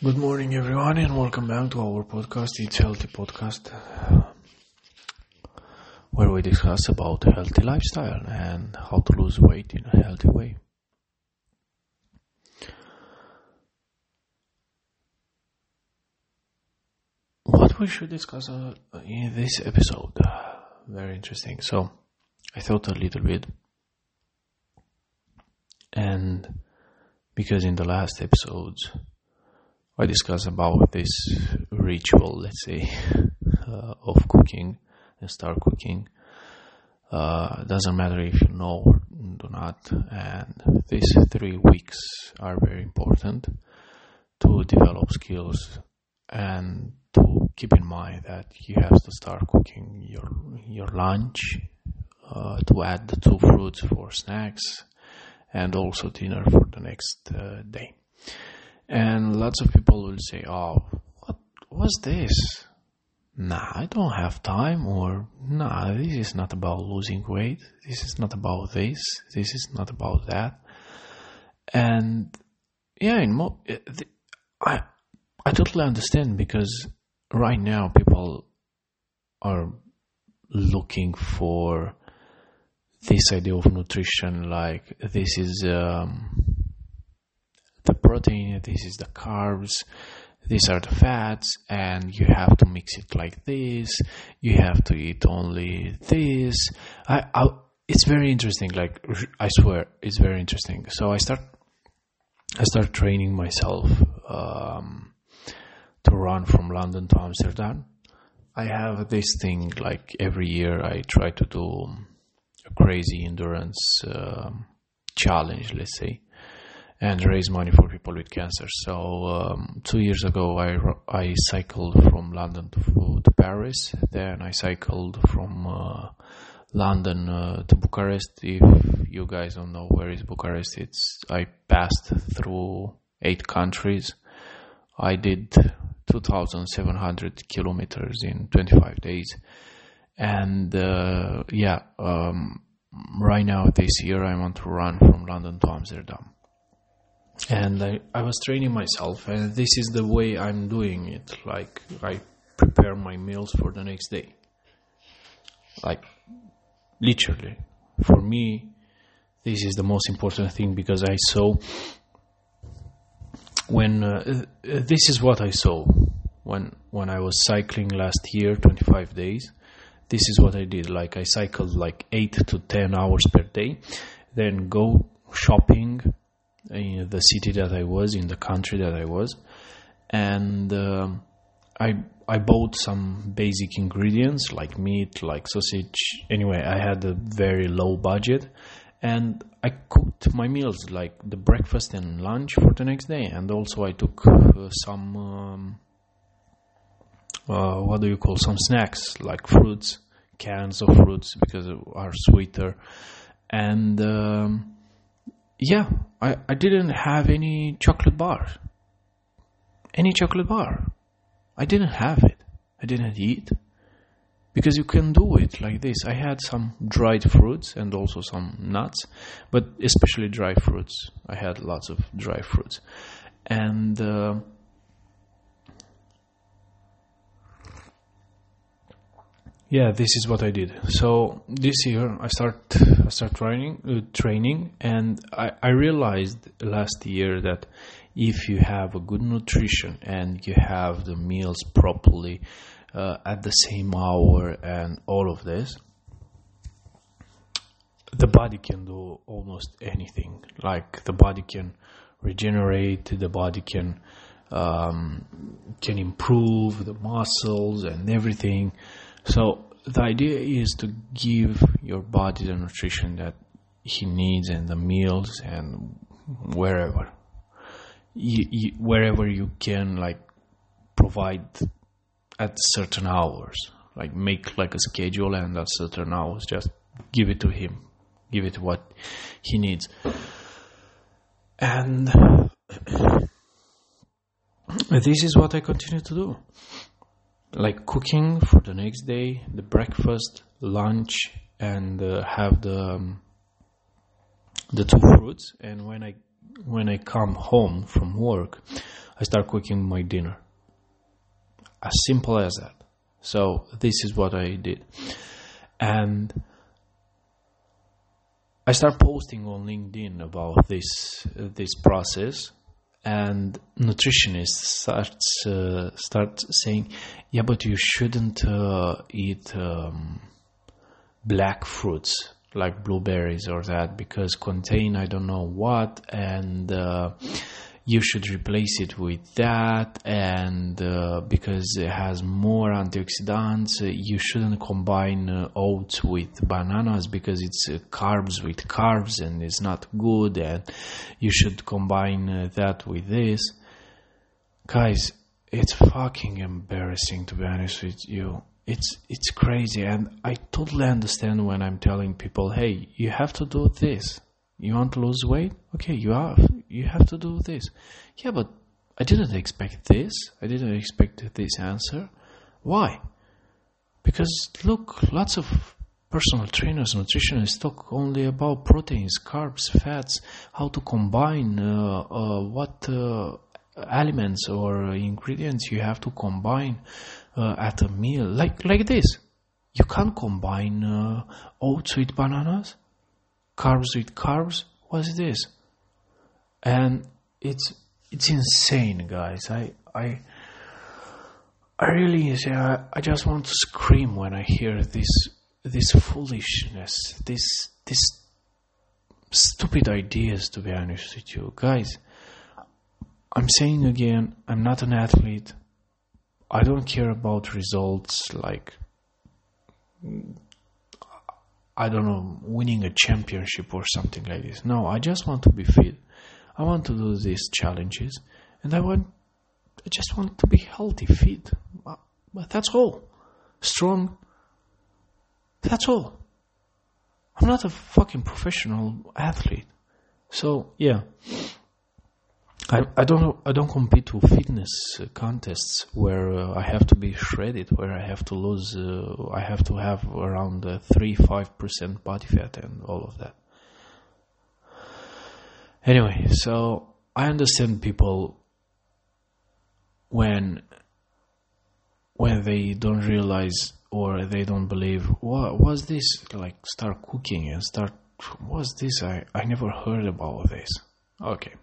Good morning, everyone, and welcome back to our podcast. It's Healthy Podcast, where we discuss about healthy lifestyle and how to lose weight in a healthy way. What we should discuss uh, in this episode? Very interesting. So, I thought a little bit, and because in the last episodes I discuss about this ritual, let's say, uh, of cooking and start cooking. Uh, doesn't matter if you know or do not, and these three weeks are very important to develop skills and to keep in mind that you have to start cooking your your lunch, uh, to add the two fruits for snacks, and also dinner for the next uh, day. And lots of people will say, "Oh, what was this?" Nah, I don't have time, or nah, this is not about losing weight. This is not about this. This is not about that. And yeah, in mo- eh, I I totally understand because right now people are looking for this idea of nutrition like this is um, protein, this is the carbs, these are the fats, and you have to mix it like this. You have to eat only this. I, I it's very interesting. Like I swear, it's very interesting. So I start, I start training myself um, to run from London to Amsterdam. I have this thing like every year. I try to do a crazy endurance um, challenge. Let's say and raise money for people with cancer. So um, two years ago, I I cycled from London to, to Paris. Then I cycled from uh, London uh, to Bucharest. If you guys don't know where is Bucharest, it's I passed through eight countries. I did 2,700 kilometers in 25 days, and uh, yeah. Um, right now, this year, I want to run from London to Amsterdam and I, I was training myself and this is the way i'm doing it. Like i prepare my meals for the next day. Like literally. For me this is the most important thing because i saw when uh, this is what i saw when when i was cycling last year 25 days. This is what i did. Like i cycled like 8 to 10 hours per day then go shopping in the city that I was, in the country that I was, and uh, I I bought some basic ingredients like meat, like sausage. Anyway, I had a very low budget, and I cooked my meals like the breakfast and lunch for the next day, and also I took uh, some. Um, uh, what do you call some snacks like fruits, cans of fruits because they are sweeter, and um, yeah, I, I didn't have any chocolate bar. Any chocolate bar. I didn't have it. I didn't eat. Because you can do it like this. I had some dried fruits and also some nuts, but especially dry fruits. I had lots of dry fruits. And uh, yeah this is what i did. So this year i start i start training uh, training and I, I realized last year that if you have a good nutrition and you have the meals properly uh, at the same hour and all of this the body can do almost anything. Like the body can regenerate the body can um, can improve the muscles and everything so the idea is to give your body the nutrition that he needs and the meals and wherever. You, you, wherever you can like provide at certain hours. Like make like a schedule and at certain hours. Just give it to him. Give it what he needs. And this is what i continue to do like cooking for the next day, the breakfast, lunch, and uh, have the um, the two fruits. And when I when I come home from work, I start cooking my dinner. As simple as that. So this is what I did. And I start posting on LinkedIn about this uh, this process and nutritionists start uh, start saying, "Yeah, but you shouldn't uh, eat um, black fruits like blueberries or that because contain I don't know what and." Uh, you should replace it with that and uh, because it has more antioxidants uh, you shouldn't combine uh, oats with bananas because it's uh, carbs with carbs and it's not good and you should combine uh, that with this. Guys it's fucking embarrassing to be honest with you. It's it's crazy and i totally understand when i'm telling people hey you have to do this. You want to lose weight? Okay, you have you have to do this. Yeah, but I didn't expect this. I didn't expect this answer. Why? Because look, lots of personal trainers, nutritionists talk only about proteins, carbs, fats, how to combine uh, uh, what uh, elements or ingredients you have to combine uh, at a meal, like like this. You can't combine uh, oats with bananas carbs with carbs what's this and it's it's insane guys i i i really I, I just want to scream when i hear this this foolishness this this stupid ideas to be honest with you guys i'm saying again i'm not an athlete i don't care about results like I don't know, winning a championship or something like this. No, I just want to be fit. I want to do these challenges, and I want, I just want to be healthy, fit. But that's all. Strong. That's all. I'm not a fucking professional athlete. So, yeah. I, I don't I don't compete to fitness contests where uh, I have to be shredded, where I have to lose, uh, I have to have around uh, three five percent body fat and all of that. Anyway, so I understand people when when they don't realize or they don't believe what was this like start cooking and start what's this I I never heard about this. Okay.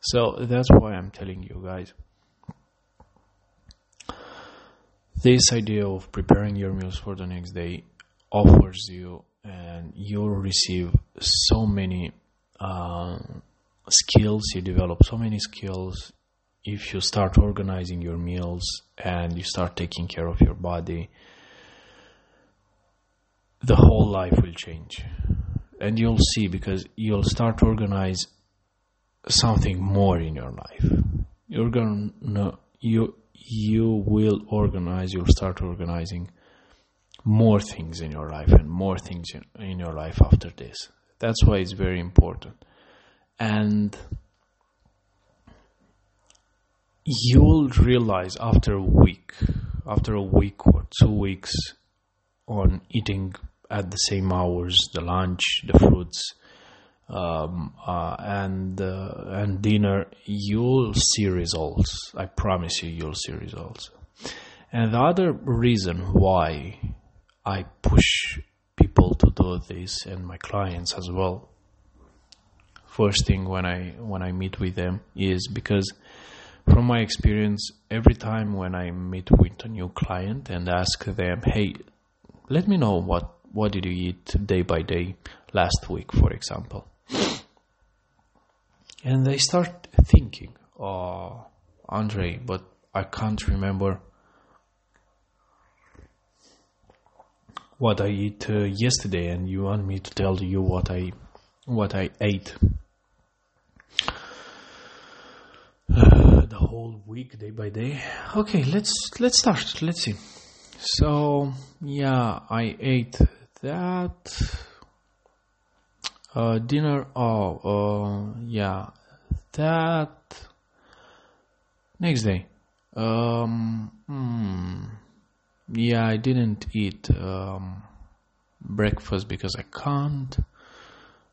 So that's why I'm telling you guys. This idea of preparing your meals for the next day offers you, and you'll receive so many uh, skills. You develop so many skills if you start organizing your meals and you start taking care of your body. The whole life will change, and you'll see because you'll start to organize something more in your life. You're gonna you you will organize. You'll start organizing more things in your life and more things in, in your life after this. That's why it's very important. And you'll realize after a week, after a week or two weeks on eating at the same hours, the lunch, the fruits, um, uh, and uh, and dinner, you'll see results. I promise you, you'll see results. And the other reason why I push people to do this, and my clients as well, first thing when I when I meet with them is because from my experience, every time when I meet with a new client and ask them, "Hey, let me know what what did you eat day by day last week, for example." and they start thinking, "Oh, Andre, but I can't remember what I ate uh, yesterday, and you want me to tell you what I what I ate." The whole week, day by day. Okay, let's let's start. Let's see. So yeah, I ate that uh, dinner. Oh, uh, yeah, that next day. Um, hmm, yeah, I didn't eat um, breakfast because I can't.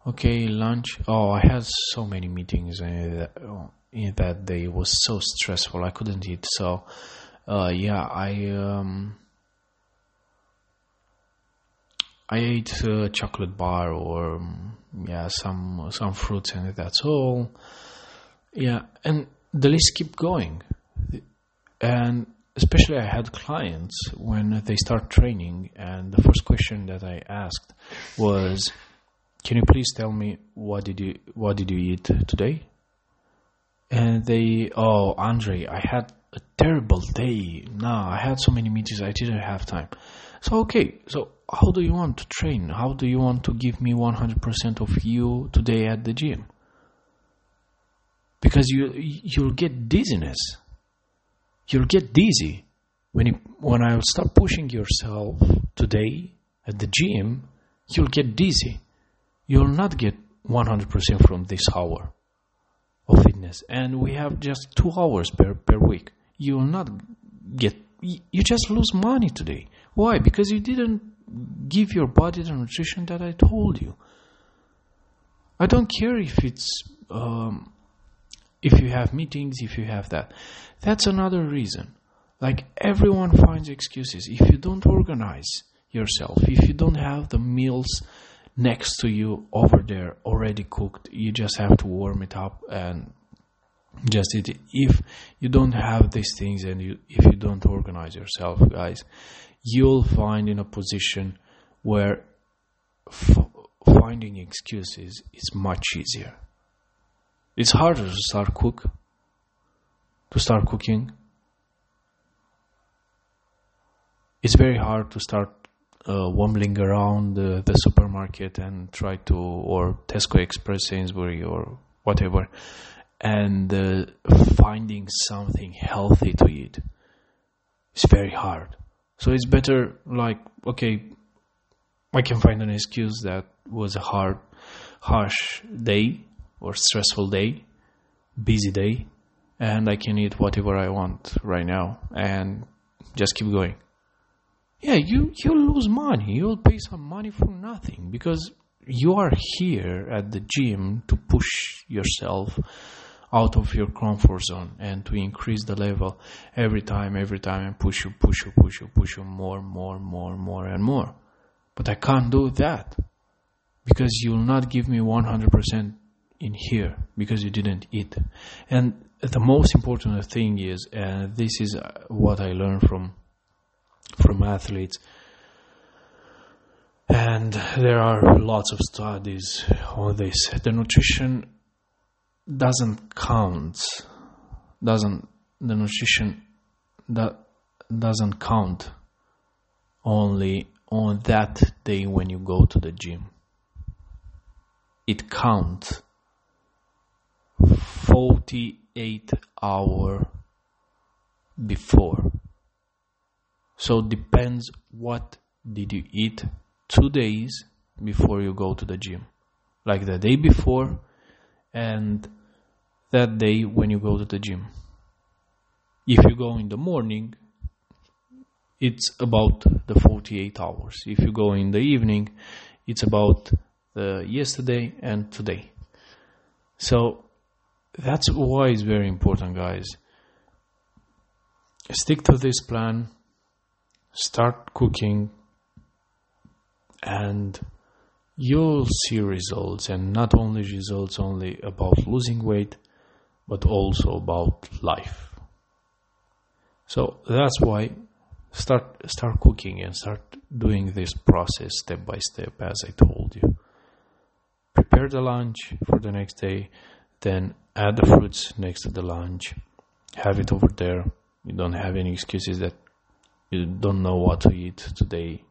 Okay, lunch. Oh, I had so many meetings in that, in that day. It was so stressful. I couldn't eat. So, uh, yeah, I um, I ate a chocolate bar or um, yeah, some some fruits and that's all. Yeah, and the list keep going, and especially I had clients when they start training, and the first question that I asked was can you please tell me what did you what did you eat today? And they, oh, Andre, I had a terrible day. Nah, I had so many meetings, I didn't have time. So okay, so how do you want to train? How do you want to give me 100% of you today at the gym? Because you you'll get dizziness. You'll get dizzy when you, when I start pushing yourself today at the gym. You'll get dizzy you'll not get 100% from this hour of fitness. And we have just two hours per, per week. You will not get you just lose money today. Why? Because you didn't give your body the nutrition that i told you. I don't care if it's um, if you have meetings if you have that. That's another reason. Like everyone finds excuses. If you don't organize yourself if you don't have the meals next to you over there already cooked you just have to warm it up and just eat it. If you don't have these things and you if you don't organize yourself guys you'll find in a position where f- finding excuses is much easier. It's harder to start cook to start cooking. It's very hard to start uh, wombling around the, the supermarket and try to, or Tesco Express, Sainsbury, or whatever, and uh, finding something healthy to eat is very hard. So it's better, like, okay, I can find an excuse that was a hard, harsh day or stressful day, busy day, and I can eat whatever I want right now and just keep going yeah, you you lose money. You'll pay some money for nothing because you are here at the gym to push yourself out of your comfort zone and to increase the level every time, every time, and push you, push you, push you, push you more, more, more, more, and more. But I can't do that because you'll not give me 100% in here because you didn't eat. And the most important thing is, and this is what I learned from from athletes. And there are lots of studies on this. The nutrition doesn't count. Doesn't the nutrition that doesn't count only on that day when you go to the gym. It counts 48 hour before so depends what did you eat two days before you go to the gym. Like the day before and that day when you go to the gym. If you go in the morning, it's about the 48 hours. If you go in the evening, it's about the yesterday and today. So that's why it's very important, guys. Stick to this plan start cooking and you'll see results and not only results only about losing weight but also about life. So that's why start start cooking and start doing this process step by step as i told you. Prepare the lunch for the next day then add the fruits next to the lunch. Have it over there. You don't have any excuses that you don't know what to eat today.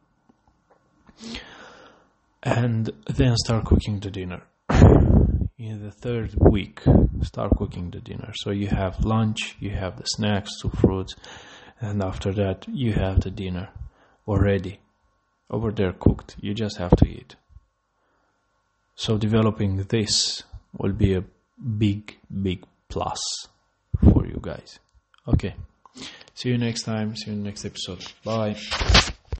And then start cooking the dinner. In the third week start cooking the dinner. So you have lunch you have the snacks two fruits and after that you have the dinner already. Over there cooked. You just have to eat. So developing this will be a big big plus for you guys. Okay See you next time. See you in the next episode. Bye.